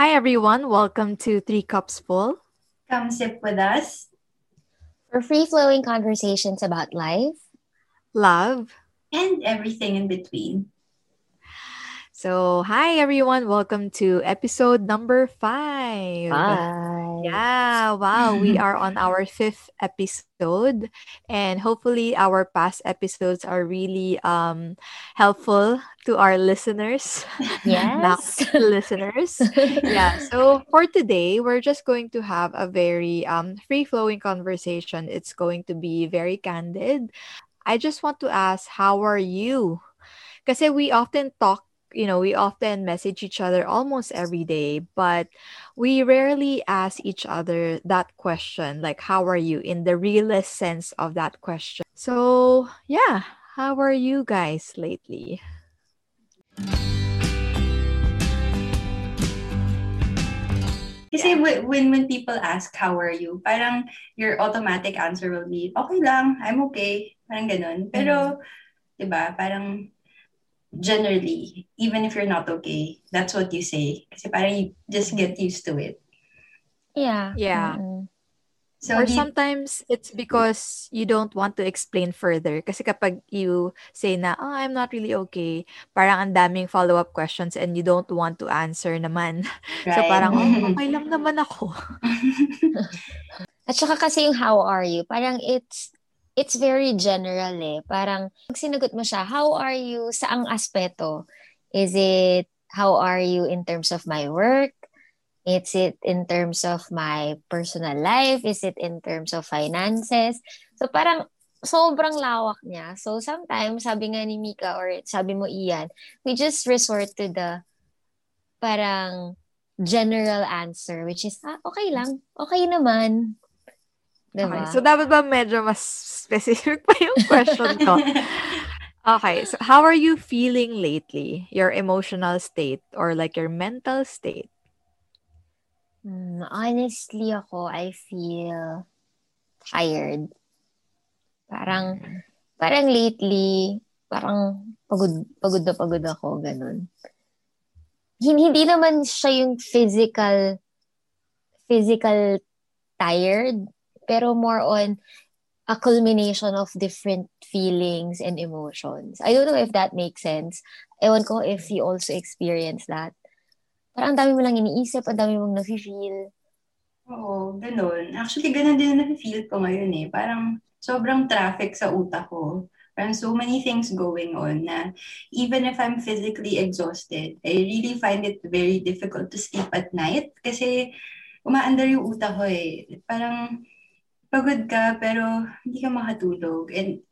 Hi, everyone. Welcome to Three Cups Full. Come sip with us for free flowing conversations about life, love, and everything in between. So, hi everyone. Welcome to episode number five. Hi. Yeah, wow. we are on our fifth episode, and hopefully, our past episodes are really um, helpful to our listeners. Yes. listeners. yeah. So, for today, we're just going to have a very um, free flowing conversation. It's going to be very candid. I just want to ask, how are you? Because we often talk you know, we often message each other almost every day, but we rarely ask each other that question, like, how are you, in the realest sense of that question. So, yeah, how are you guys lately? Kasi yeah. when, when people ask, how are you, parang your automatic answer will be, okay lang, I'm okay, parang ganun. Pero, mm-hmm. ba, parang generally, even if you're not okay, that's what you say. Kasi parang you just get used to it. Yeah. Yeah. Mm-hmm. So or sometimes it's because you don't want to explain further. Kasi kapag you say na, oh, I'm not really okay, parang ang daming follow-up questions and you don't want to answer naman. Right. So parang, oh, okay lang naman ako. At saka kasi yung how are you, parang it's it's very general eh. Parang, pag sinagot mo siya, how are you sa ang aspeto? Is it, how are you in terms of my work? Is it in terms of my personal life? Is it in terms of finances? So parang sobrang lawak niya. So sometimes, sabi nga ni Mika or sabi mo Ian, we just resort to the parang general answer which is, ah, okay lang. Okay naman. Diba? Okay. So, dapat ba medyo mas specific pa yung question ko? okay. So, how are you feeling lately? Your emotional state or like your mental state? Mm, honestly ako, I feel tired. Parang, parang lately, parang pagod, pagod na pagod ako, ganun. Hindi, hindi naman siya yung physical, physical tired, pero more on a culmination of different feelings and emotions. I don't know if that makes sense. Ewan ko if you also experience that. Parang ang dami mo lang iniisip, ang dami mong nafe-feel. Oo, ganun. Actually, ganun din na nafe-feel ko ngayon eh. Parang sobrang traffic sa utak ko. Parang so many things going on na even if I'm physically exhausted, I really find it very difficult to sleep at night kasi umaandar yung utak ko eh. Parang pagod ka pero hindi ka makatulog and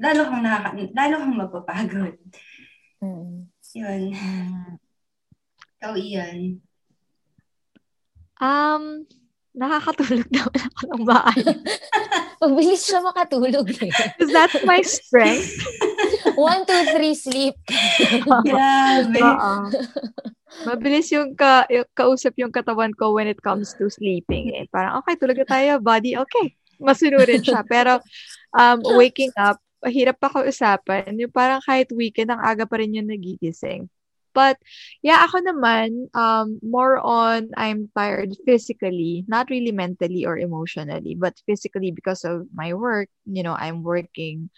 lalo kang nakaka, lalo kang mapapagod. Mm. Yun. Mm. Ikaw, Ian. Um, nakakatulog naman ako ng maayos. Mabilis siya makatulog eh. Because that's my strength. One, two, three, sleep. Grabe. Uh-uh. Mabilis yung, ka, yung kausap yung katawan ko when it comes to sleeping. Eh. Parang, okay, tulog tayo, body, okay. Masunurin siya. Pero, um, waking up, hirap pa kausapan. Yung parang kahit weekend, ang aga pa rin yung nagigising. But, yeah, ako naman, um, more on, I'm tired physically, not really mentally or emotionally, but physically because of my work. You know, I'm working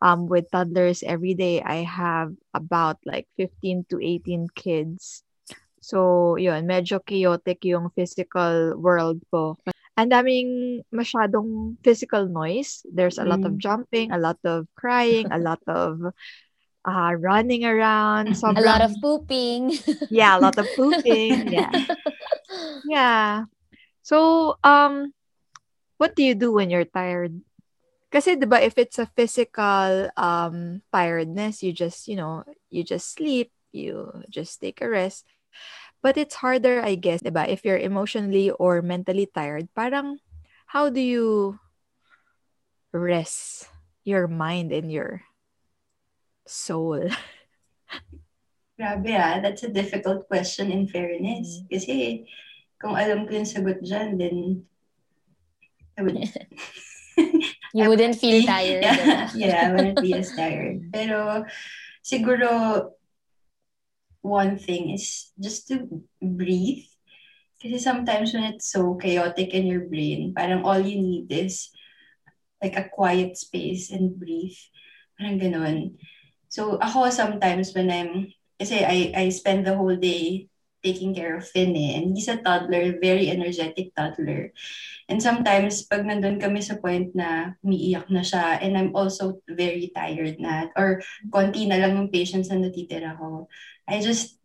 um, with toddlers every day. I have about like 15 to 18 kids So, yun, medyo chaotic yung physical world ko. Ang daming masyadong physical noise. There's a lot of mm. jumping, a lot of crying, a lot of uh, running around. Sobrang, a lot of pooping. yeah, a lot of pooping. Yeah. Yeah. So, um, what do you do when you're tired? Kasi 'di ba if it's a physical um tiredness, you just, you know, you just sleep, you just take a rest. But it's harder, I guess, diba? If you're emotionally or mentally tired, parang how do you rest your mind and your soul? Grabe ah, that's a difficult question in fairness. Mm. Kasi kung alam ko yung sagot dyan, then I would... you wouldn't feel tired. Yeah, yeah, I wouldn't be as tired. Pero siguro one thing is just to breathe. Kasi sometimes when it's so chaotic in your brain, parang all you need is like a quiet space and breathe. Parang ganun. So ako sometimes when I'm, kasi I, I spend the whole day taking care of Finn eh. And he's a toddler, very energetic toddler. And sometimes, pag nandun kami sa point na umiiyak na siya, and I'm also very tired na, or konti na lang yung patience na natitira ko, I just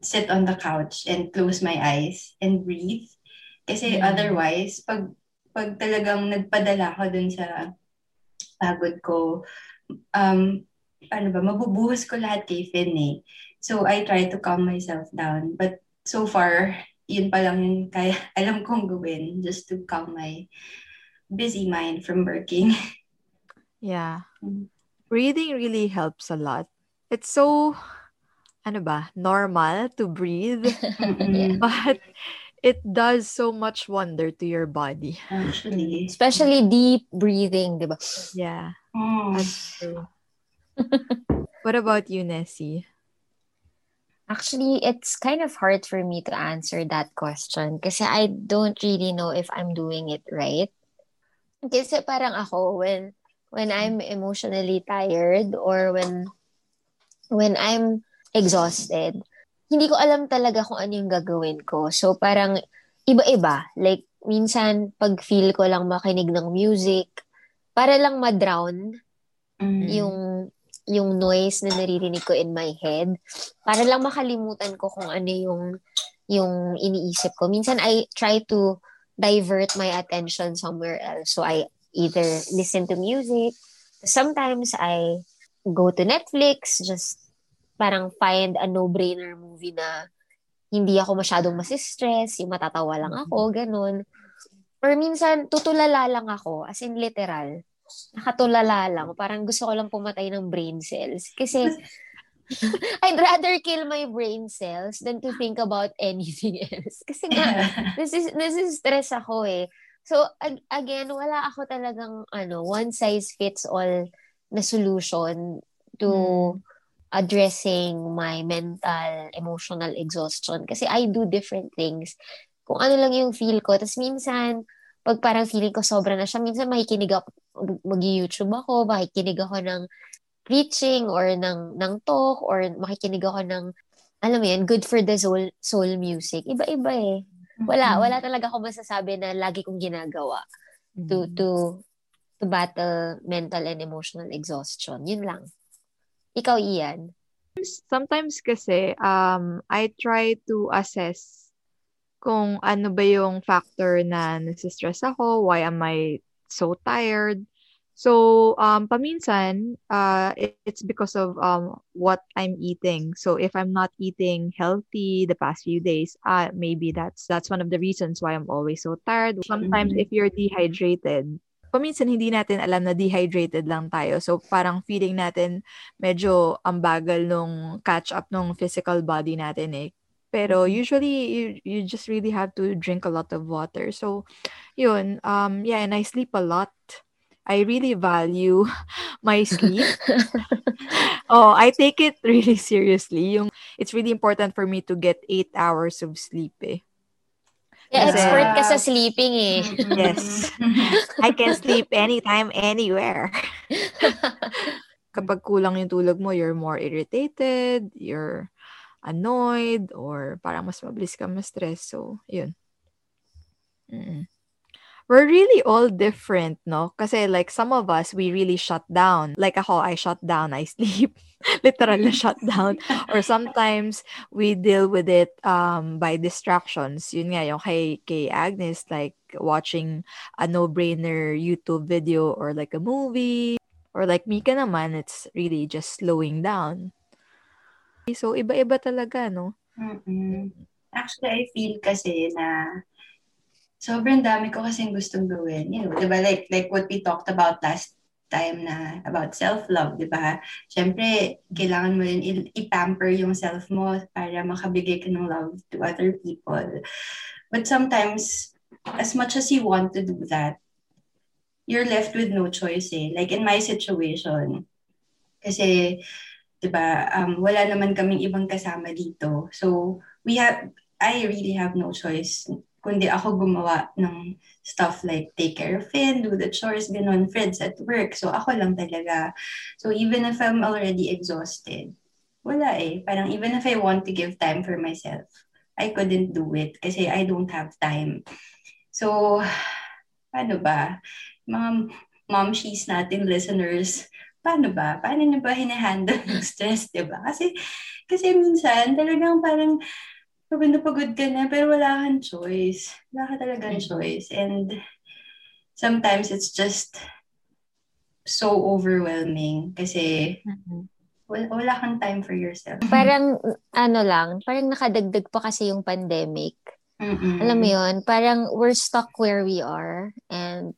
sit on the couch and close my eyes and breathe. Kasi mm-hmm. otherwise, pag, pag talagang nagpadala ko dun sa pagod ko, um, ano ba, mabubuhos ko lahat kay Finn eh. So, I try to calm myself down. But so far, yun pa lang yung kaya alam kong gawin just to calm my busy mind from working. Yeah. Mm. Breathing really helps a lot. It's so ano ba, normal to breathe. yeah. But it does so much wonder to your body. Actually. Especially deep breathing, di ba? Yeah. Mm. That's true. what about you, Nessie? Actually, it's kind of hard for me to answer that question kasi I don't really know if I'm doing it right. Kasi parang ako, when when I'm emotionally tired or when when I'm exhausted, hindi ko alam talaga kung ano yung gagawin ko. So, parang iba-iba. Like, minsan, pag feel ko lang makinig ng music, para lang ma-drown mm. yung yung noise na naririnig ko in my head para lang makalimutan ko kung ano yung yung iniisip ko. Minsan I try to divert my attention somewhere else. So I either listen to music, sometimes I go to Netflix, just parang find a no-brainer movie na hindi ako masyadong masistress, yung matatawa lang ako, mm-hmm. ganun. Or minsan, tutulala lang ako, as in literal. Nakatulala lang. Parang gusto ko lang pumatay ng brain cells. Kasi, I'd rather kill my brain cells than to think about anything else. Kasi nga, this is, this is stress ako eh. So, ag- again, wala ako talagang, ano, one size fits all na solution to hmm addressing my mental, emotional exhaustion. Kasi I do different things. Kung ano lang yung feel ko. Tapos minsan, pag parang feeling ko sobra na siya, minsan makikinig ako, mag-YouTube ako, makikinig ako ng preaching or ng, ng talk or makikinig ako ng, alam mo yan, good for the soul, soul music. Iba-iba eh. Wala, mm-hmm. wala talaga ako masasabi na lagi kong ginagawa to, mm-hmm. to, to battle mental and emotional exhaustion. Yun lang. Ikaw, Ian? Sometimes kasi, um, I try to assess kung ano ba yung factor na nasistress ako, why am I so tired. So, um, paminsan, uh, it's because of um, what I'm eating. So, if I'm not eating healthy the past few days, uh, maybe that's that's one of the reasons why I'm always so tired. Sometimes, mm-hmm. if you're dehydrated, paminsan hindi natin alam na dehydrated lang tayo. So parang feeling natin medyo ang bagal nung catch up nung physical body natin eh. Pero mm-hmm. usually you you just really have to drink a lot of water. So yun, um yeah, and I sleep a lot. I really value my sleep. oh, I take it really seriously. Yung it's really important for me to get 8 hours of sleep eh. Yeah, expert ka sa sleeping eh. Yes. I can sleep anytime, anywhere. Kapag kulang yung tulog mo, you're more irritated, you're annoyed, or parang mas mabilis ka ma-stress. So, yun. Mm-mm we're really all different, no? Kasi like some of us, we really shut down. Like ako, I shut down, I sleep. Literally shut down. Or sometimes we deal with it um, by distractions. Yun nga, yung kay, kay Agnes, like watching a no-brainer YouTube video or like a movie. Or like Mika naman, it's really just slowing down. So, iba-iba talaga, no? Mm-mm. Actually, I feel kasi na sobrang dami ko kasing gustong gawin. You know, di ba? Like, like what we talked about last time na about self-love, di ba? Siyempre, kailangan mo rin i-pamper yung self mo para makabigay ka ng love to other people. But sometimes, as much as you want to do that, you're left with no choice eh. Like in my situation, kasi 'Diba? Um, wala naman kaming ibang kasama dito. So, we have, I really have no choice kundi ako gumawa ng stuff like take care of Finn, do the chores, ganun, friends at work. So ako lang talaga. So even if I'm already exhausted, wala eh. Parang even if I want to give time for myself, I couldn't do it kasi I don't have time. So, ano ba? Mga mom she's natin listeners, paano ba? Paano nyo ba hinahandle yung stress, di ba? Kasi, kasi minsan talagang parang pagod na pagod ka na, pero wala kang choice. Wala ka talagang mm-hmm. choice. And sometimes it's just so overwhelming kasi mm-hmm. wala, wala kang time for yourself. Parang, ano lang, parang nakadagdag pa kasi yung pandemic. Mm-mm. Alam mo yun, parang we're stuck where we are and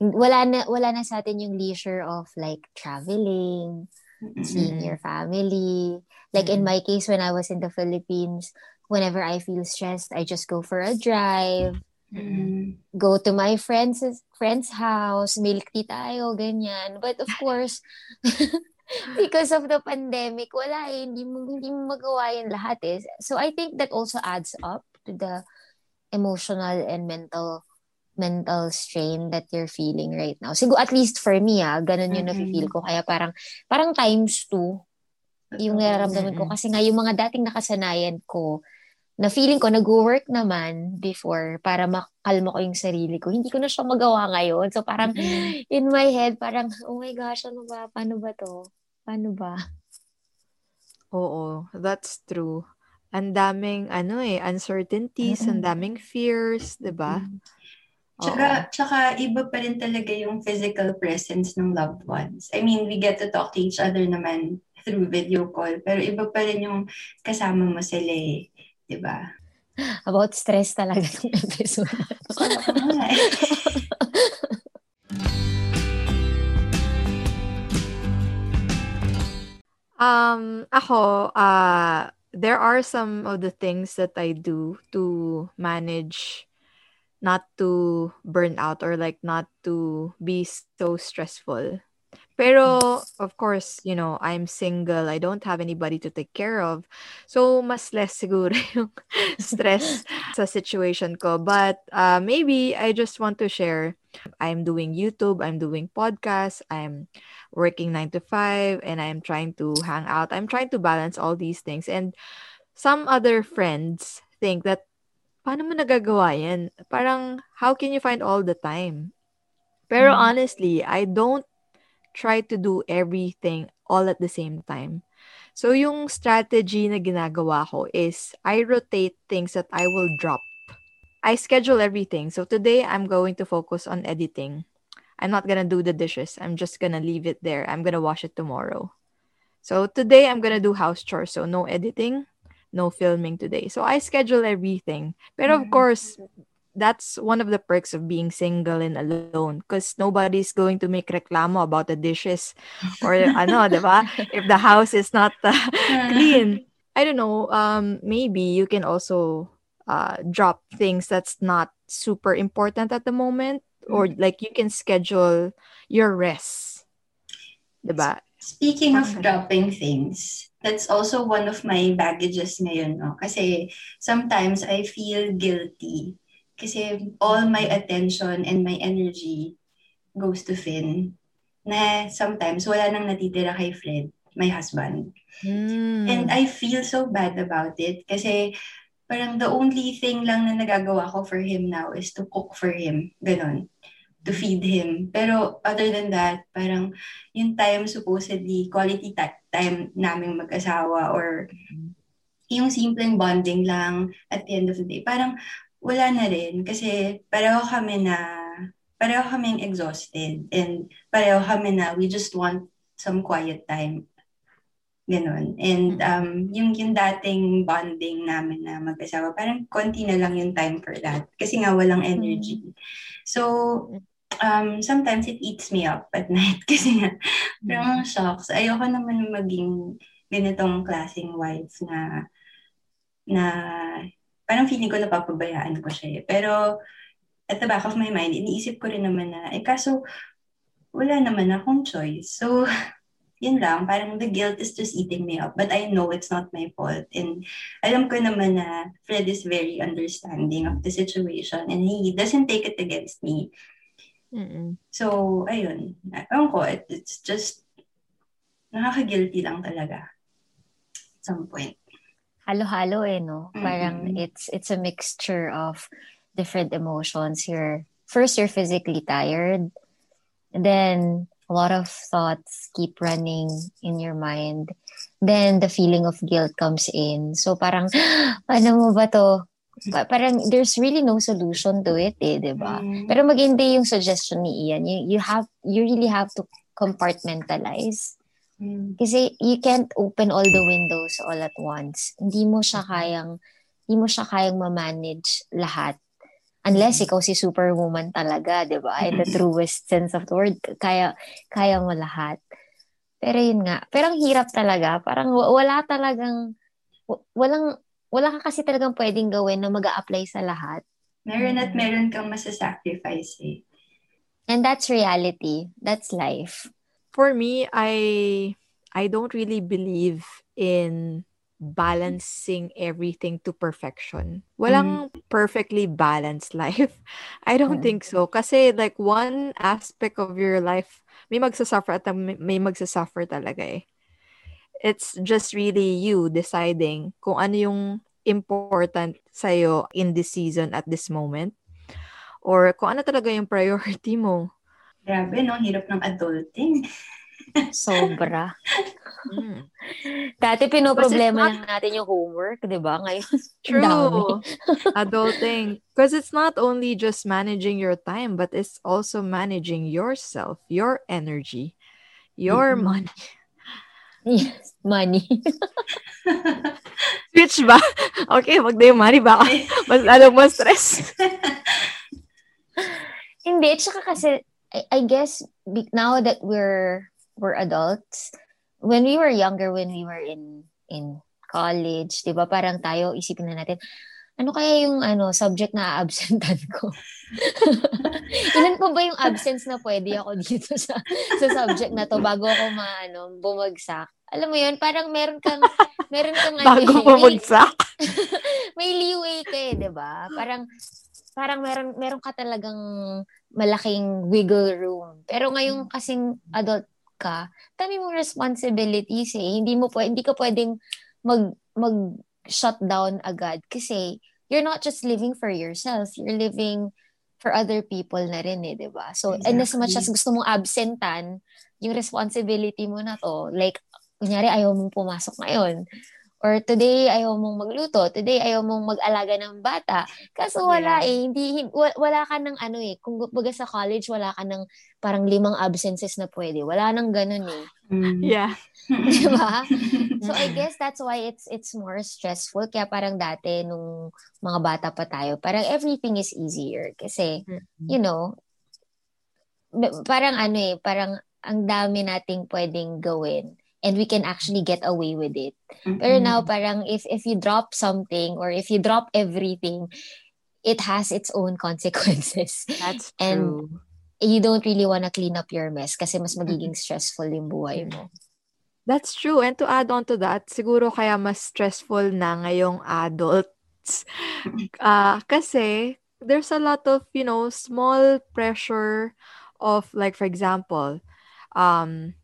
wala na wala na sa atin yung leisure of like traveling, mm-hmm. seeing your family. Like mm-hmm. in my case when I was in the Philippines, whenever I feel stressed, I just go for a drive. Mm-hmm. Go to my friend's friend's house, milk tea tayo, ganyan. But of course, because of the pandemic, wala eh, hindi mo, hindi mo magawa yan lahat eh. So I think that also adds up to the emotional and mental mental strain that you're feeling right now. Siguro at least for me ah, ganun yung mm-hmm. nafe-feel ko. Kaya parang parang times two yung nararamdaman ko kasi nga yung mga dating nakasanayan ko na feeling ko nag-work naman before para makalma ko yung sarili ko. Hindi ko na siya magawa ngayon. So parang mm-hmm. in my head, parang, oh my gosh, ano ba? Paano ba to? Paano ba? Oo, that's true. Ang daming, ano eh, uncertainties, mm-hmm. ang daming fears, di ba? Mm-hmm. Tsaka, tsaka iba pa rin talaga yung physical presence ng loved ones. I mean, we get to talk to each other naman through video call, pero iba pa rin yung kasama mo sila eh. 'di ba? About stress talaga ng episode. um, ako, uh, there are some of the things that I do to manage not to burn out or like not to be so stressful. Pero, of course, you know, I'm single. I don't have anybody to take care of. So, mas less siguro yung stress sa situation ko. But uh, maybe I just want to share. I'm doing YouTube. I'm doing podcasts. I'm working 9 to 5. And I'm trying to hang out. I'm trying to balance all these things. And some other friends think that, paano mo nagagawa yan? Parang, how can you find all the time? Pero mm. honestly, I don't try to do everything all at the same time. So, yung strategy na ginagawa ko is I rotate things that I will drop. I schedule everything. So, today I'm going to focus on editing. I'm not gonna do the dishes. I'm just gonna leave it there. I'm gonna wash it tomorrow. So, today I'm gonna do house chores. So, no editing, no filming today. So, I schedule everything. But of mm-hmm. course, that's one of the perks of being single and alone because nobody's going to make reklamo about the dishes or ano, diba? If the house is not uh, clean. I don't know, um maybe you can also uh drop things that's not super important at the moment or mm-hmm. like you can schedule your rest. Diba? Speaking of dropping things, that's also one of my baggages ngayon, no? Kasi sometimes I feel guilty kasi all my attention and my energy goes to Finn. Na sometimes wala nang natitira kay Fred, my husband. Mm. And I feel so bad about it kasi parang the only thing lang na nagagawa ko for him now is to cook for him. Ganon. To feed him. Pero other than that, parang yung time supposedly, quality time namin mag-asawa or yung simpleng bonding lang at the end of the day. Parang wala na rin kasi pareho kami na pareho kaming exhausted and pareho kami na we just want some quiet time. Ganon. And mm-hmm. um, yung, yung dating bonding namin na mag-asawa, parang konti na lang yung time for that. Kasi nga walang energy. So, um, sometimes it eats me up at night. Kasi nga, parang mm-hmm. shocks. Ayoko naman maging ganitong klaseng wife na na parang feeling ko napapabayaan ko siya eh. Pero at the back of my mind, iniisip ko rin naman na, eh kaso wala naman akong choice. So, yun lang, parang the guilt is just eating me up. But I know it's not my fault. And alam ko naman na Fred is very understanding of the situation and he doesn't take it against me. Mm-mm. So, ayun. Ewan ko, it, it's just nakaka-guilty lang talaga at some point. Halo-halo eh, no? Parang Mm-mm. it's it's a mixture of different emotions. You're, first, you're physically tired. And then, a lot of thoughts keep running in your mind. Then, the feeling of guilt comes in. So, parang, ano mo ba to? Pa- parang, there's really no solution to it eh, di ba? Mm. Pero maganda yung suggestion ni Ian. You, you have, you really have to compartmentalize. Mm. Kasi you can't open all the windows all at once. Hindi mo siya kayang, hindi mo siya kayang ma-manage lahat. Unless ikaw si superwoman talaga, di ba? In the truest sense of the word, kaya, kaya mo lahat. Pero yun nga, pero ang hirap talaga. Parang wa- wala talagang, wa- walang, wala ka kasi talagang pwedeng gawin na mag apply sa lahat. Meron at meron kang masasacrifice eh. And that's reality. That's life. For me, I I don't really believe in balancing everything to perfection. Walang perfectly balanced life. I don't Mm. think so. Kasi like one aspect of your life, may magsasuffer at may may magsasuffer talaga eh. It's just really you deciding kung ano yung important sa'yo in this season at this moment. Or kung ano talaga yung priority mo. Grabe, no? Hirap ng adulting. Sobra. Mm. Dati pinoproblema lang natin yung homework, di ba? Ngayon. True. Adulting. Because it's not only just managing your time, but it's also managing yourself, your energy, your Mhm. money. Yes, money. Switch ba? Okay, wag na yung money ba? Mas lalo mo stress. Hindi, tsaka kasi, I, I guess, now that we're, we're adults, when we were younger, when we were in, in college, di ba, parang tayo, isipin na natin, ano kaya yung ano subject na absentan ko? Ilan pa ba yung absence na pwede ako dito sa sa subject na to bago ako maano bumagsak? Alam mo yun, parang meron kang meron kang ano, Bago mo may- leeway ka eh, 'di ba? Parang parang meron meron ka talagang malaking wiggle room. Pero ngayong kasing adult ka, dami mong responsibilities eh. Hindi mo pwede, hindi ka pwedeng mag mag shut down agad kasi you're not just living for yourself, you're living for other people na rin eh, 'di ba? So, and as much as gusto mong absentan, yung responsibility mo na to, like kunyari ayaw mong pumasok ngayon, Or today, ayaw mong magluto. Today, ayaw mong mag-alaga ng bata. Kaso wala Yeah. eh. Hindi, hin- wa- wala ka ng ano eh. Kung baga sa college, wala ka ng parang limang absences na pwede. Wala nang ganun eh. Mm. Yeah. Di ba? So I guess that's why it's it's more stressful. Kaya parang dati, nung mga bata pa tayo, parang everything is easier. Kasi, you know, parang ano eh, parang ang dami nating pwedeng gawin and we can actually get away with it. Pero now parang if if you drop something or if you drop everything, it has its own consequences. That's And- true. You don't really want to clean up your mess kasi mas magiging stressful yung buhay mo. That's true. And to add on to that, siguro kaya mas stressful na ngayong adults. Ah, kasi there's a lot of, you know, small pressure of like for example, um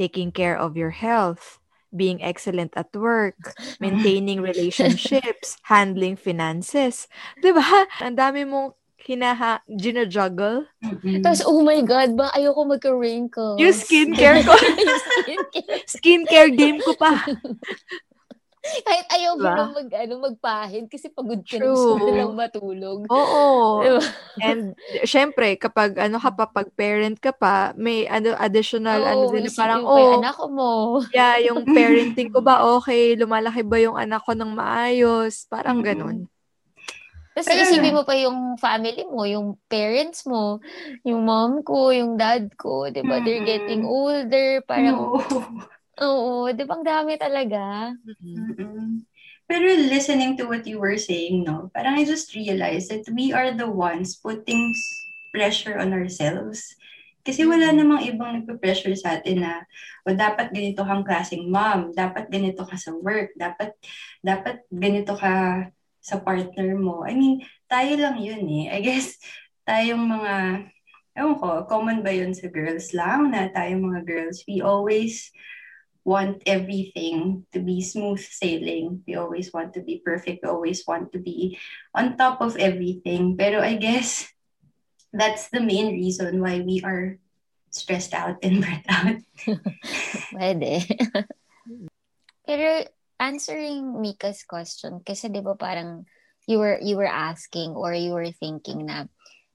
taking care of your health, being excellent at work, maintaining relationships, handling finances. 'Di ba? Ang dami mong hinaha, gina-juggle. Mm-mm. Tapos, oh my God, ba ayoko magka-wrinkles. Yung skincare ko. yung skincare. Skincare game ko pa. Kahit ayaw mo Diba? na mag, ano, magpahid kasi pagod ka na True. gusto mo na lang matulog. Oo. Diba? And syempre, kapag ano ka pa, pag parent ka pa, may ano additional ano Oo, din na isipin parang mo oh, anak mo. yeah, yung parenting ko ba okay, lumalaki ba yung anak ko ng maayos, parang Mm-mm. ganun. Tapos Pero- isipin mo pa yung family mo, yung parents mo, yung mom ko, yung dad ko, di ba? They're Mm-mm. getting older, parang, No. oo, di ba? Ang dami talaga. Mm-mm. Pero listening to what you were saying, no, parang I just realized that we are the ones putting pressure on ourselves. Kasi wala namang ibang nagpe-pressure sa atin na o dapat ganito kang klaseng mom, dapat ganito ka sa work, dapat dapat ganito ka sa partner mo. I mean, tayo lang yun eh. I guess tayong mga ewan ko, common ba yun sa girls lang na tayong mga girls, we always want everything to be smooth sailing. We always want to be perfect. We always want to be on top of everything. Pero I guess that's the main reason why we are stressed out and burnt out. Pwede. Pero answering Mika's question, kasi di ba parang you were you were asking or you were thinking na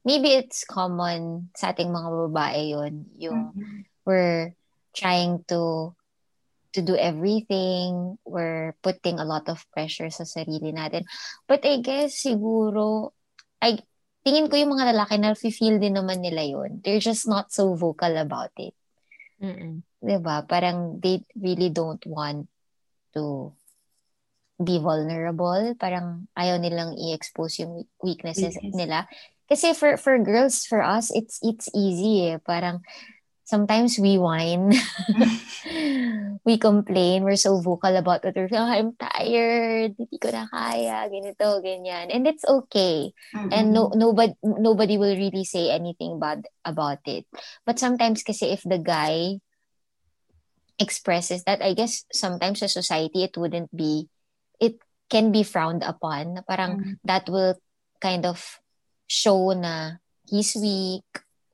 maybe it's common sa ating mga babae yon yung mm-hmm. we're trying to to do everything we're putting a lot of pressure sa sarili natin but I guess siguro I tingin ko yung mga lalaki na feel din naman nila yon. They're just not so vocal about it. Mm-mm. 'Di ba? Parang they really don't want to be vulnerable. Parang ayaw nilang i-expose yung weaknesses yes. nila. Kasi for for girls, for us, it's it's easy eh. Parang sometimes we whine. we complain. We're so vocal about it. We're oh, I'm tired. Hindi ko na kaya. Ganito, ganyan. And it's okay. Mm-hmm. And no, nobody, nobody will really say anything bad about it. But sometimes kasi if the guy expresses that, I guess sometimes sa society, it wouldn't be, it can be frowned upon. Parang mm-hmm. that will kind of show na he's weak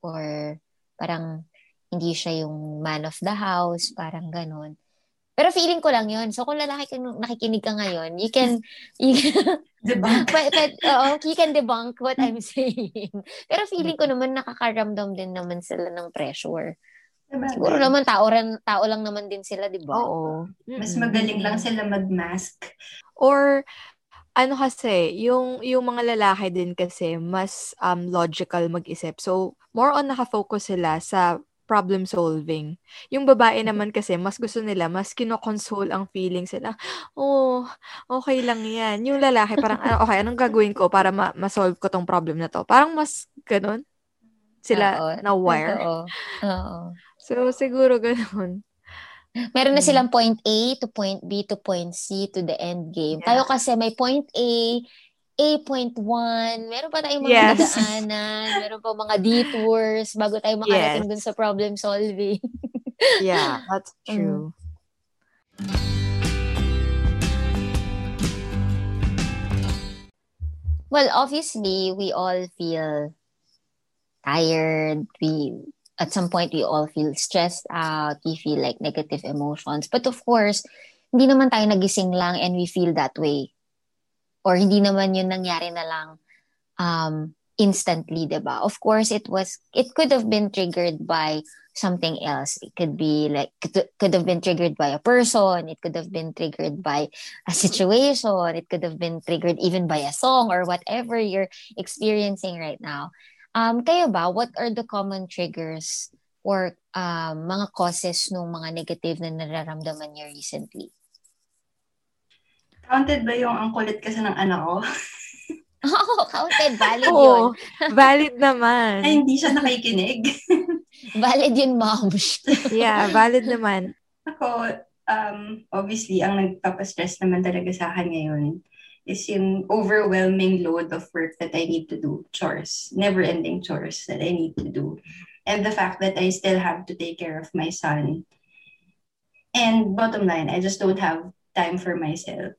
or parang hindi siya yung man of the house, parang ganun. Pero feeling ko lang yun. So, kung lalaki kang nakikinig ka ngayon, you can, you can debunk. but, but, uh, you can debunk what I'm saying. Pero feeling ko naman nakakaramdam din naman sila ng pressure. Diba? Siguro naman tao, rin, tao lang naman din sila, di ba? Oo. Mas magaling lang sila mag-mask. Or, ano kasi, yung, yung mga lalaki din kasi, mas um, logical mag-isip. So, more on nakafocus sila sa problem solving. Yung babae naman kasi, mas gusto nila, mas kinokonsole ang feeling sila. Oh, okay lang yan. Yung lalaki, parang, ah, okay, anong gagawin ko para ma- ma-solve ko tong problem na to? Parang mas ganun sila Oo, na-wire. Oo. Oo. So, siguro ganun. Meron na silang point A to point B to point C to the end game. Yeah. Tayo kasi may point A, A.1, meron pa tayong mga yes. dadaanan, meron pa mga detours bago tayo makarating yes. dun sa problem solving. yeah, that's mm. true. Well, obviously, we all feel tired. We at some point we all feel stressed out. We feel like negative emotions. But of course, hindi naman tayo nagising lang and we feel that way or hindi naman yun nangyari na lang um, instantly, di ba? Of course, it was, it could have been triggered by something else. It could be like, could, could have been triggered by a person. It could have been triggered by a situation. It could have been triggered even by a song or whatever you're experiencing right now. Um, kayo ba, what are the common triggers or um, mga causes ng mga negative na nararamdaman niyo recently? Counted ba yung ang kulit kasi ng anak ko? Oo, oh, counted. Valid oh, yun. valid naman. Ay, hindi siya nakikinig. valid yun, mom. yeah, valid naman. Ako, um, obviously, ang nagpapastress naman talaga sa akin ngayon is yung overwhelming load of work that I need to do. Chores. Never-ending chores that I need to do. And the fact that I still have to take care of my son. And bottom line, I just don't have time for myself.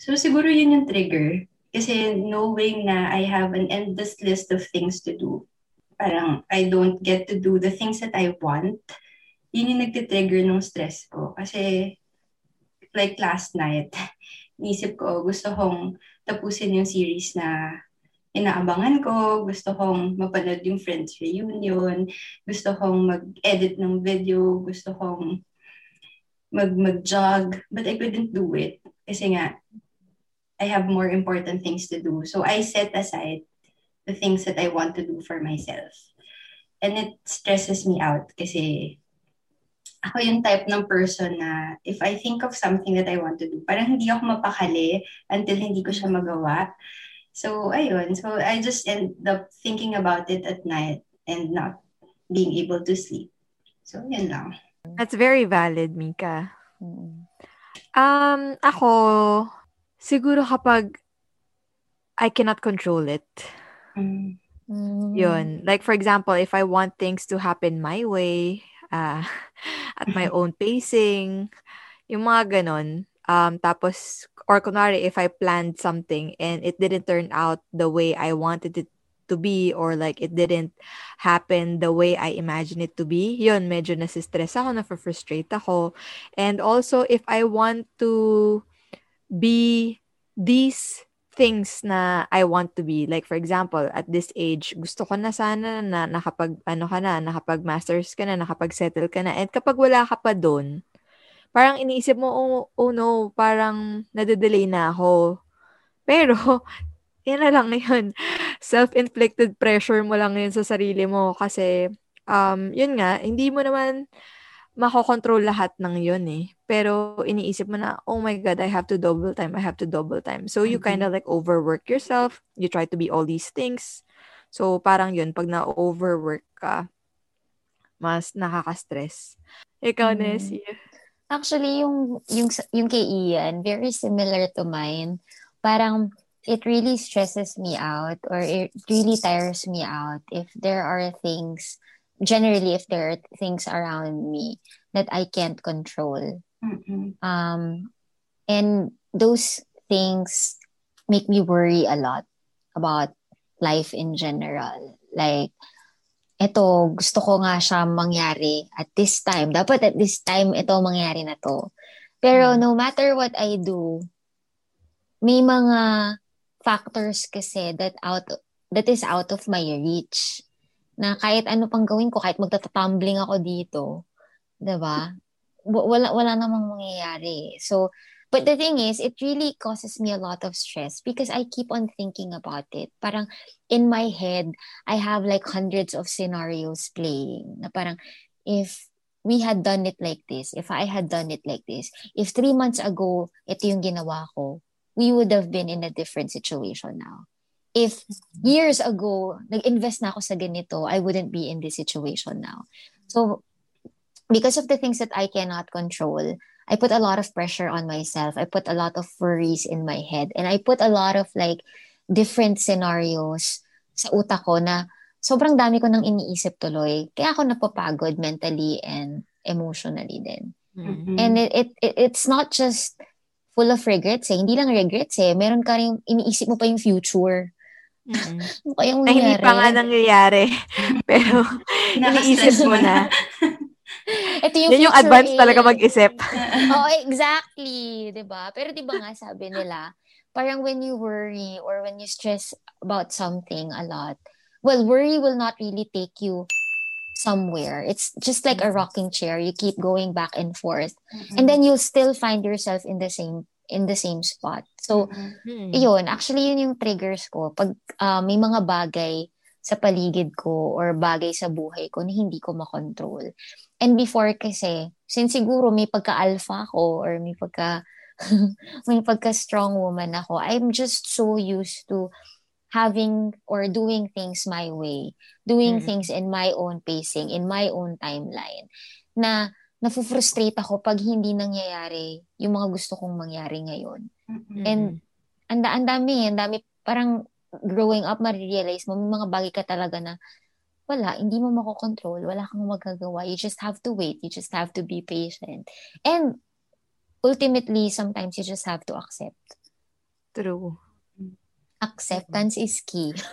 So siguro yun yung trigger. Kasi knowing na I have an endless list of things to do, parang I don't get to do the things that I want, yun yung nagtitrigger ng stress ko. Kasi like last night, nisip ko, gusto kong tapusin yung series na inaabangan ko, gusto kong mapanood yung Friends Reunion, gusto kong mag-edit ng video, gusto kong mag mag-jog, but I couldn't do it. Kasi nga, I have more important things to do. So I set aside the things that I want to do for myself. And it stresses me out kasi ako yung type ng person na if I think of something that I want to do, parang hindi ako mapakali until hindi ko siya magawa. So, ayun. So, I just end up thinking about it at night and not being able to sleep. So, yun lang. That's very valid, Mika. Mm. Um, ako, siguro kapag I cannot control it. Mm. Yun. Like, for example, if I want things to happen my way, uh, at my own pacing, yung mga ganon. Um, tapos, or kunwari, if I planned something and it didn't turn out the way I wanted it to be or like it didn't happen the way I imagined it to be, yun, medyo nasistress ako, na-frustrate ako. And also, if I want to be these things na I want to be. Like, for example, at this age, gusto ko na sana na nakapag, ano ka na, nakapag masters ka na, nakapag settle ka na. And kapag wala ka pa doon, parang iniisip mo, oh, oh no, parang nade-delay na ako. Pero, yan na lang yun. Self-inflicted pressure mo lang yun sa sarili mo kasi, um, yun nga, hindi mo naman makokontrol lahat ng yun eh. Pero iniisip mo na, oh my God, I have to double time, I have to double time. So you Mhm. kind of like overwork yourself. You try to be all these things. So parang yun, pag na-overwork ka, mas nakaka-stress. Ikaw, Mm. Nessie. Actually, yung, yung, yung kay Ian, very similar to mine. Parang, it really stresses me out or it really tires me out if there are things, generally, if there are things around me that I can't control. Mm-mm. Um, and those things make me worry a lot about life in general. Like, eto, gusto ko nga siya mangyari at this time. Dapat at this time, ito mangyari na to. Pero Mm. no matter what I do, may mga factors kasi that out that is out of my reach. Na kahit ano pang gawin ko, kahit magtatatumbling ako dito, 'di ba? Wala wala namang mangyayari. So, but the thing is, it really causes me a lot of stress because I keep on thinking about it. Parang in my head, I have like hundreds of scenarios playing. Na parang if we had done it like this, if I had done it like this, if three months ago, ito yung ginawa ko, we would have been in a different situation now. If years ago, nag-invest na ako sa ganito, I wouldn't be in this situation now. So, because of the things that I cannot control, I put a lot of pressure on myself. I put a lot of worries in my head. And I put a lot of like different scenarios sa utak ko na sobrang dami ko nang iniisip tuloy. Kaya ako napapagod mentally and emotionally din. Mm-mm. And it, it, it it's not just full of regrets eh. Hindi lang regrets eh. Meron ka rin, iniisip mo pa yung future. Ano kayang Na hindi nangyari? pa nga nangyayari. Pero, iniisip mo na. Ito yung Yan yung advance eh. talaga mag-isip. Oo, exactly. 'di ba? Pero 'di ba nga sabi nila, parang when you worry or when you stress about something a lot, well, worry will not really take you somewhere. It's just like a rocking chair. You keep going back and forth. And then you'll still find yourself in the same in the same spot. So, Hmm. yun, actually yun yung triggers ko. Pag ah, may mga bagay sa paligid ko or bagay sa buhay ko na hindi ko makontrol. And before kasi, since siguro may pagka-alpha ako or may pagka may pagka-strong woman ako, I'm just so used to having or doing things my way, doing Mm. things in my own pacing, in my own timeline, na nafu-frustrate ako pag hindi nangyayari yung mga gusto kong mangyari ngayon. Mm-mm. And ang ang dami, ang dami parang growing up marirealize mo may mga bagay ka talaga na wala, hindi mo makokontrol, wala kang magagawa. You just have to wait. You just have to be patient. And ultimately, sometimes you just have to accept. True. Acceptance is key.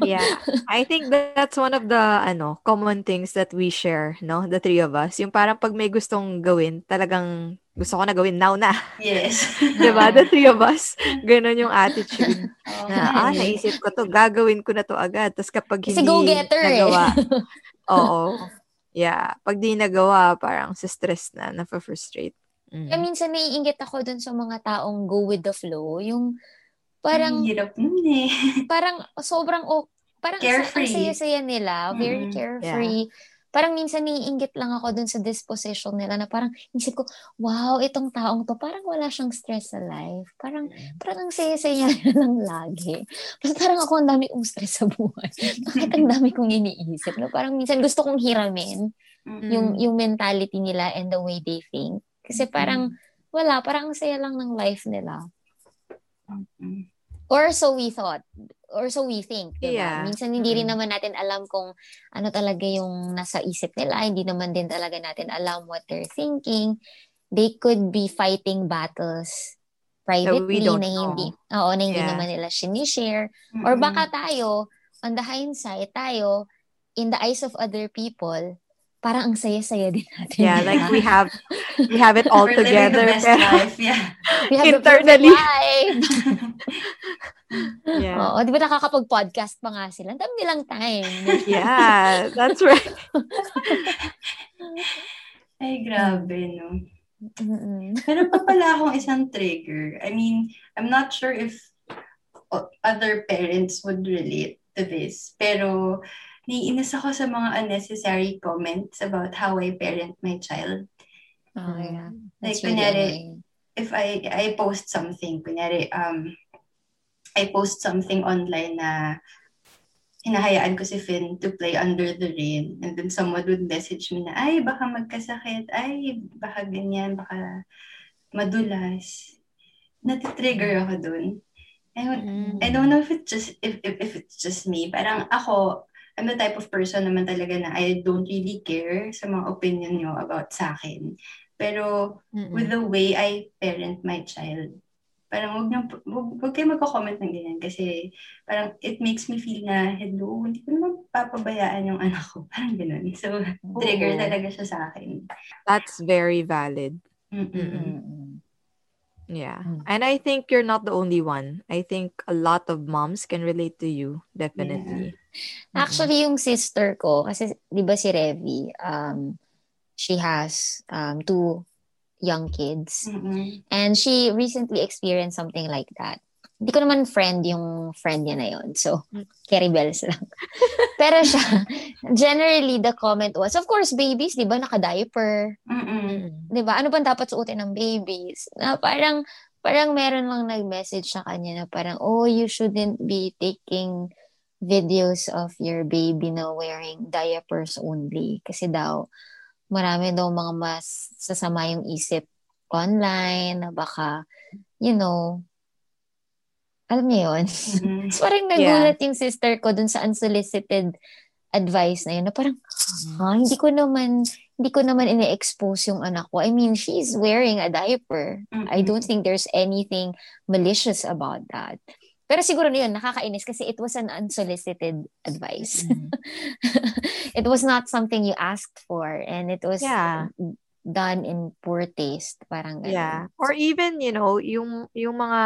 Yeah. I think that's one of the ano, common things that we share, no? The three of us. Yung parang pag may gustong gawin, talagang gusto ko na gawin now na. Yes. 'Di ba? The three of us. Ganun yung attitude. Oo Na, ah, eh. naisip ko to, gagawin ko na to agad. Tapos kapag Kasi hindi go-getter eh. nagawa, oo. Yeah. Pag di nagawa, parang sa stress na, na-frustrate. Mm. Kaya minsan naiingit ako dun sa mga taong go with the flow. Yung parang Ang hirap nun eh. parang sobrang o parang ang- Carefree. ang saya-saya nila, very Mm, carefree. parang minsan niinggit lang ako dun sa disposition nila na parang isip ko, wow, itong taong to, parang wala siyang stress sa life. Parang, parang ang saya-saya lang lagi. Basta parang ako ang dami kong stress sa buhay. Bakit ang dami kong iniisip? No? Parang minsan gusto kong hiramin mm-hmm. yung, yung mentality nila and the way they think. Kasi parang, wala, parang ang saya lang ng life nila. Mm-hmm. Or so we thought. Or so we think. Diba? Yeah. Minsan hindi rin naman natin alam kung ano talaga yung nasa isip nila. Hindi naman din talaga natin alam what they're thinking. They could be fighting battles privately na hindi, oo, na hindi yeah. naman nila sinishare. Mm-hmm. Or baka tayo, on the hindsight, tayo, in the eyes of other people, parang ang saya-saya din natin. Yeah, like we have we have it all We're together. Living the best life, yeah. We have internally. the life. yeah. Oo, di ba nakakapag-podcast pa nga sila? Ang dami nilang time. yeah, that's right. Ay, grabe, no? Mm-mm. Pero pa pala akong isang trigger. I mean, I'm not sure if other parents would relate to this. Pero, naiinis ako sa mga unnecessary comments about how I parent my child. Oh, yeah. Like, That's kunyari, if I I post something, kunyari, um, I post something online na hinahayaan ko si Finn to play under the rain. And then someone would message me na, ay, baka magkasakit. Ay, baka ganyan, baka madulas. Natitrigger ako dun. I, mm. I don't know if it's just if, if, if it's just me. Parang ako, I'm the type of person naman talaga na I don't really care sa mga opinion nyo about sa akin. Pero Mm-mm. with the way I parent my child, parang wag, nyo, wag, wag kayo magko-comment ng ganyan kasi parang it makes me feel na, hello, hindi ko naman papabayaan yung anak ko. Parang ganun. So, Oo. trigger talaga siya sa akin. That's very valid. Mm-mm. Mm-mm. Yeah. Mm. And I think you're not the only one. I think a lot of moms can relate to you, definitely. Yeah. Actually, yung sister ko, kasi di ba si Revi, um, she has um, two young kids. Mm-hmm. And she recently experienced something like that. Hindi ko naman friend yung friend niya na yon So, carry bells lang. Pero siya, generally, the comment was, of course, babies, di ba, naka-diaper. Mm-mm. Di ba? Ano ba dapat suotin ng babies? Na parang, parang meron lang nag-message sa kanya na parang, oh, you shouldn't be taking videos of your baby na wearing diapers only. Kasi daw, marami daw mga mas sasama yung isip online, na baka, you know, alam niyo yun? Mm-hmm. so, parang nagulat yeah. yung sister ko dun sa unsolicited advice na yun. Na parang, ha, hindi ko naman, hindi ko naman ine-expose yung anak ko. I mean, she's wearing a diaper. Mm-hmm. I don't think there's anything malicious about that. Pero siguro na yun, nakakainis kasi it was an unsolicited advice. Mm-hmm. it was not something you asked for and it was yeah. done in poor taste. Parang ganun. Yeah. Or even, you know, yung, yung mga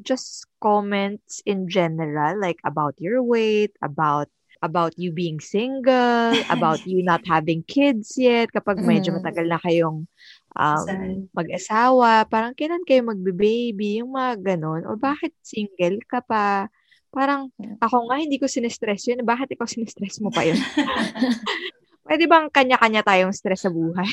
just comments in general, like about your weight, about about you being single, about you not having kids yet, kapag medyo matagal na kayong um, mag-asawa, parang kailan kayo magbe-baby, yung mga ganon, o bakit single ka pa, parang ako nga hindi ko sinestress yun, bakit ikaw sinestress mo pa yun? Pwede bang kanya-kanya tayong stress sa buhay?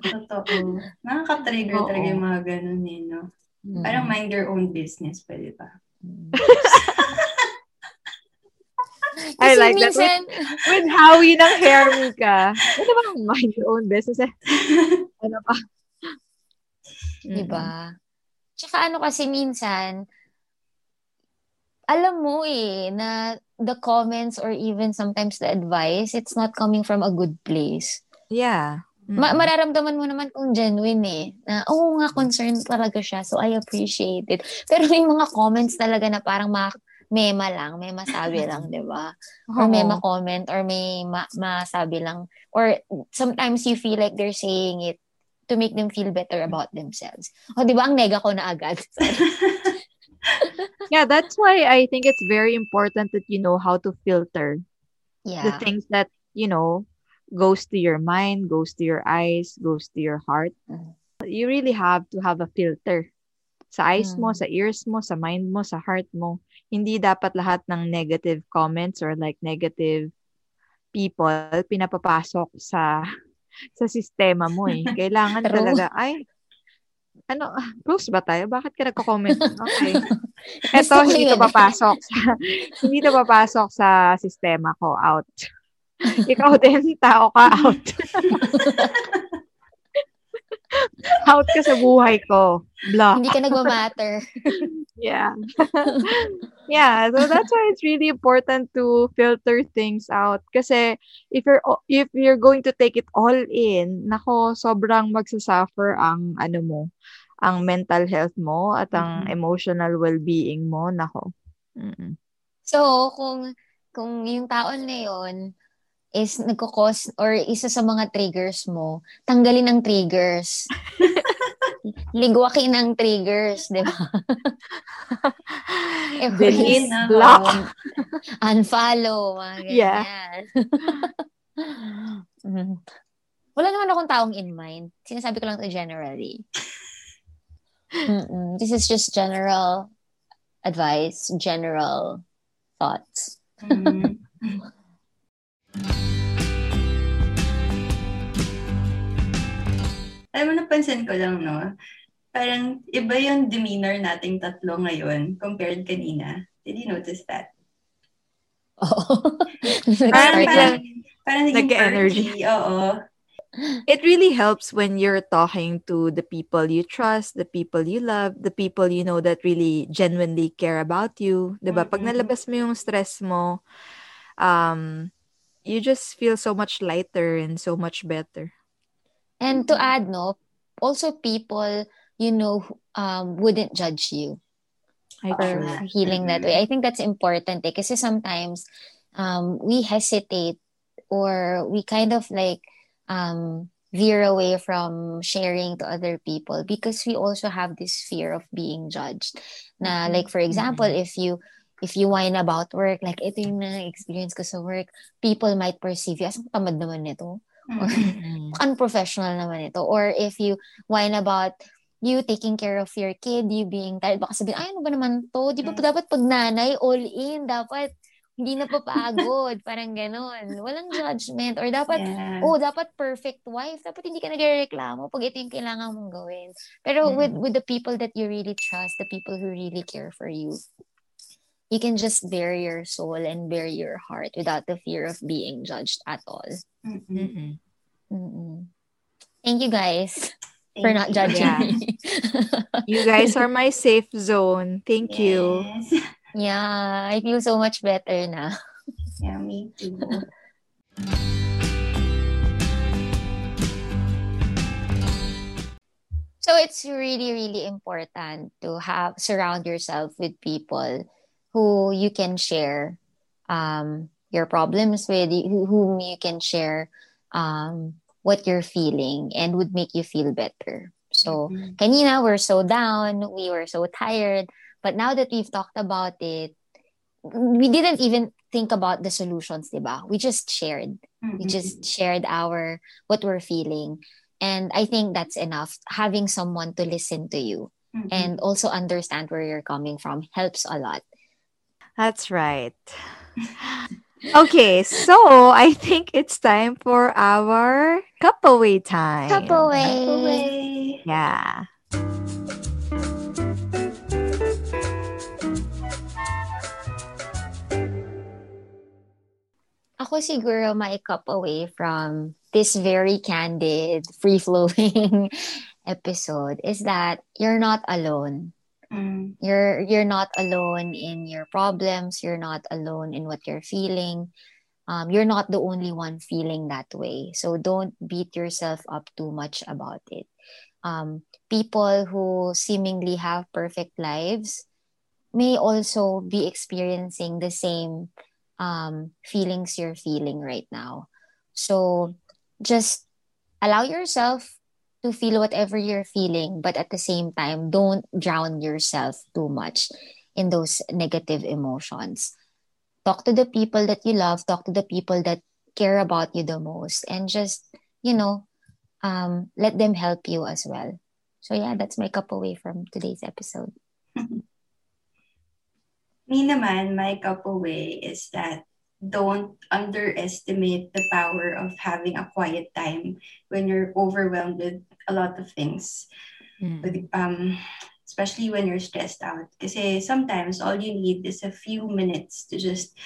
Totoo. Nakaka-trigger Oo. talaga yung mga ganun eh, no? Mm. Parang mind your own business, pwede ba? Mm. I like minsan... that. With, with Howie ng hair ka. Ano ba mind your own business? Eh? ano pa? Diba? Tsaka ano kasi minsan, alam mo eh, na the comments or even sometimes the advice, it's not coming from a good place. Yeah. Ma- mararamdaman mo naman kung genuine eh. Na, oo oh, nga, concerned talaga siya. So, I appreciate it. Pero may mga comments talaga na parang ma- mema lang, may masabi lang, di ba? Or may ma-comment, or may ma- masabi lang. Or sometimes you feel like they're saying it to make them feel better about themselves. O, di ba? Ang nega ko na agad. yeah, that's why I think it's very important that you know how to filter yeah. the things that, you know, goes to your mind, goes to your eyes, goes to your heart. You really have to have a filter. Sa eyes mo, sa ears mo, sa mind mo, sa heart mo. Hindi dapat lahat ng negative comments or like negative people pinapapasok sa sa sistema mo eh. Kailangan talaga, ay, ano, close ba tayo? Bakit ka nagko-comment? Okay. Ko hindi to papasok. Sa, hindi to papasok sa sistema ko. Out. Ikaw din, tao ka, out. out ka sa buhay ko. Block. Hindi ka nagmamatter. Yeah. yeah, so that's why it's really important to filter things out kasi if you're if you're going to take it all in, nako, sobrang magsasuffer ang ano mo, ang mental health mo at ang Mhm. emotional well-being mo, nako. Mm-mm. So, kung kung yung taon na yun is nagkukos or isa sa mga triggers mo, tanggalin ang triggers. Ligwakin ang triggers, di ba? Delete, na, block. Unfollow, mga Yeah. ganyan. Mhm. Wala naman akong taong in mind. Sinasabi ko lang to generally. Mm-mm. This is just general advice, general thoughts. Mm. Alam mo, napansin ko lang, no? Parang iba yung demeanor nating tatlo ngayon compared kanina. Did you notice that? Oo. Parang, parang, parang naging perky. Oo. It really helps when you're talking to the people you trust, the people you love, the people you know that really genuinely care about you. 'Di ba? Pag nalabas mo yung stress mo, um, you just feel so much lighter and so much better. And to add, no, also people, you know, um, wouldn't judge you I for True. healing that way. I think that's important eh, kasi sometimes um, we hesitate or we kind of like um, veer away from sharing to other people because we also have this fear of being judged. Na like for example, if you if you whine about work, like ito yung na-experience ko sa work, people might perceive you as "Ang tamad naman nito. Or Mm. unprofessional naman ito. Or if you whine about you taking care of your kid, you being tired, baka sabihin, ay, ano ba naman to? Di ba Mm. dapat pag nanay, all in, dapat hindi na papagod. Parang ganon. Walang judgment. Or dapat, Yeah. oh, dapat perfect wife. Dapat hindi ka nagreklamo pag ito yung kailangan mong gawin. Pero Mm. with with the people that you really trust, the people who really care for you, you can just bare your soul and bare your heart without the fear of being judged at all. Mm-mm. Mm-mm. Mm-mm. Thank you guys for Thank not judging Yeah. me. You guys are my safe zone. Thank you. Yeah, I feel so much better now. Yeah, me too. So it's really, really important to have surround yourself with people who you can share um, your problems with, who- whom you can share um, what you're feeling and would make you feel better. So Mm. kanina we're so down, we were so tired, but now that we've talked about it, we didn't even think about the solutions, diba? We just shared. Mm-mm. We just shared our what we're feeling. And I think that's enough. Having someone to listen to you Mm-mm. and also understand where you're coming from helps a lot. That's right. Okay, so I think it's time for our cup away time. Cup away. Away. Yeah. Ako siguro my cup away from this very candid, free-flowing episode is that you're not alone. Mm. You're you're not alone in your problems. You're not alone in what you're feeling. Um, you're not the only one feeling that way. So don't beat yourself up too much about it. Um, people who seemingly have perfect lives may also be experiencing the same um, feelings you're feeling right now. So just allow yourself to feel whatever you're feeling, but at the same time, don't drown yourself too much in those negative emotions. Talk to the people that you love, talk to the people that care about you the most, and just, you know, um, let them help you as well. So, yeah, that's my cup away from today's episode. Me naman, my cup away is that don't underestimate the power of having a quiet time when you're overwhelmed with a lot of things. Mm. With, um, especially when you're stressed out. Because sometimes all you need is a few minutes to just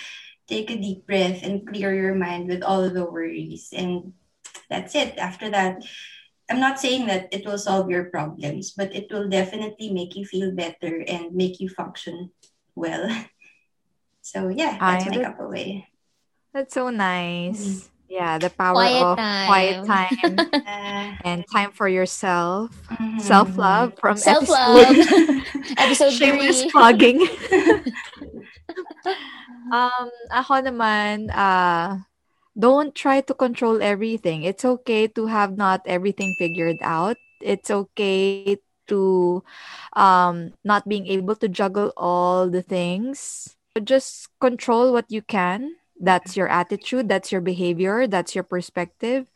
take a deep breath and clear your mind with all of the worries. And that's it. After that, I'm not saying that it will solve your problems, but it will definitely make you feel better and make you function well. So yeah, that's I my would- cup away. That's so nice. Mhm. Yeah, the power Quiet of quiet time. time Uh, and time for yourself. mhm. Self love from Self-love. episode Episode shameless 3. plugging. um, ako naman, uh, don't try to control everything. It's okay to have not everything figured out. It's okay to um, not being able to juggle all the things. Just control what you can. That's your attitude, that's your behavior, that's your perspective.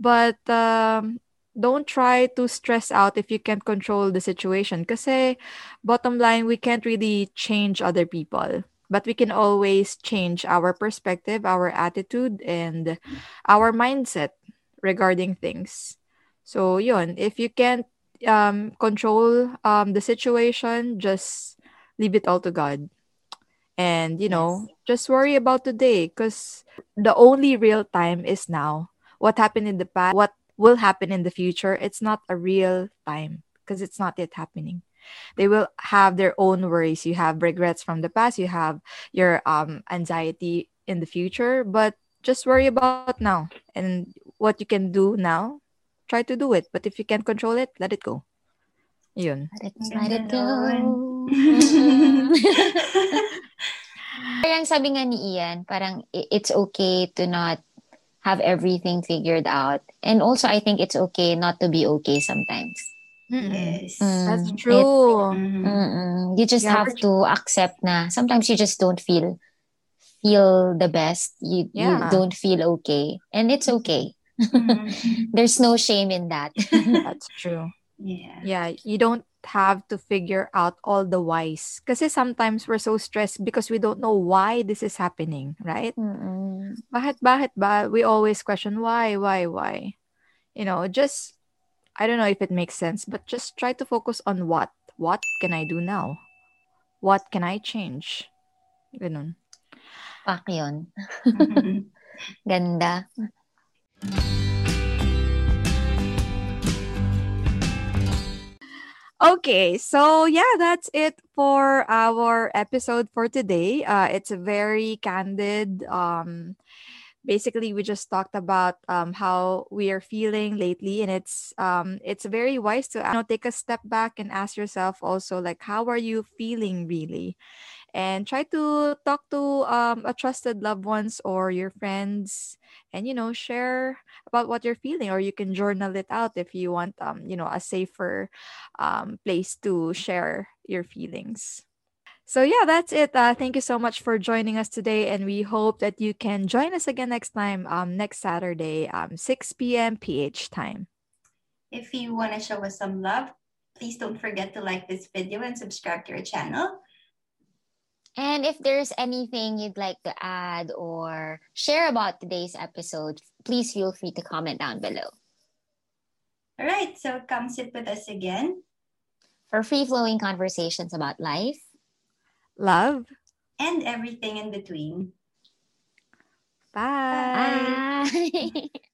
But um, don't try to stress out if you can't control the situation. because bottom line, we can't really change other people, but we can always change our perspective, our attitude, and our mindset regarding things. So, yun, if you can't um, control um, the situation, just leave it all to God. And, you know, just worry about today because the only real time is now. What happened in the past, what will happen in the future, it's not a real time because it's not yet happening. They will have their own worries. You have regrets from the past you have your um anxiety in the future but just worry about now. And what you can do now try to do it. But if you can't control it let it go yun Let it, Ang let it ganda go. nun. parang sabi nga ni Ian, parang i- it's okay to not have everything figured out. And also, I think it's okay not to be okay sometimes. yes. Mm. that's It- true Mhm. Mm-mm. You just Yeah, have we're- to accept na sometimes you just don't feel feel the best. You you Yeah. don't feel okay, and it's okay. Mhm. There's no shame in that. that's true Yeah. yeah you don't have to figure out all the whys because sometimes we're so stressed because we don't know why this is happening right Mm-mm. bakit bakit ba we always question why why why you know just i don't know if it makes sense but just try to focus on what what can i do now what can i change ganun Pak yun. Ganda. Okay, so yeah, that's it for our episode for today. Uh, it's a very candid. Um, basically, we just talked about um, how we are feeling lately, and it's um, it's very wise to you know, take a step back and ask yourself also like, how are you feeling really, and try to talk to um, a trusted loved ones or your friends, and you know share about what you're feeling, or you can journal it out if you want um, you know a safer um, place to share your feelings. So, yeah, that's it. Uh, thank you so much for joining us today. And we hope that you can join us again next time, um, next Saturday, um, 6 p.m. PH time. If you want to show us some love, please don't forget to like this video and subscribe to our channel. And if there's anything you'd like to add or share about today's episode, please feel free to comment down below. All right, so come sit with us again. For free flowing conversations about life, Love. and everything in between. Bye. bye.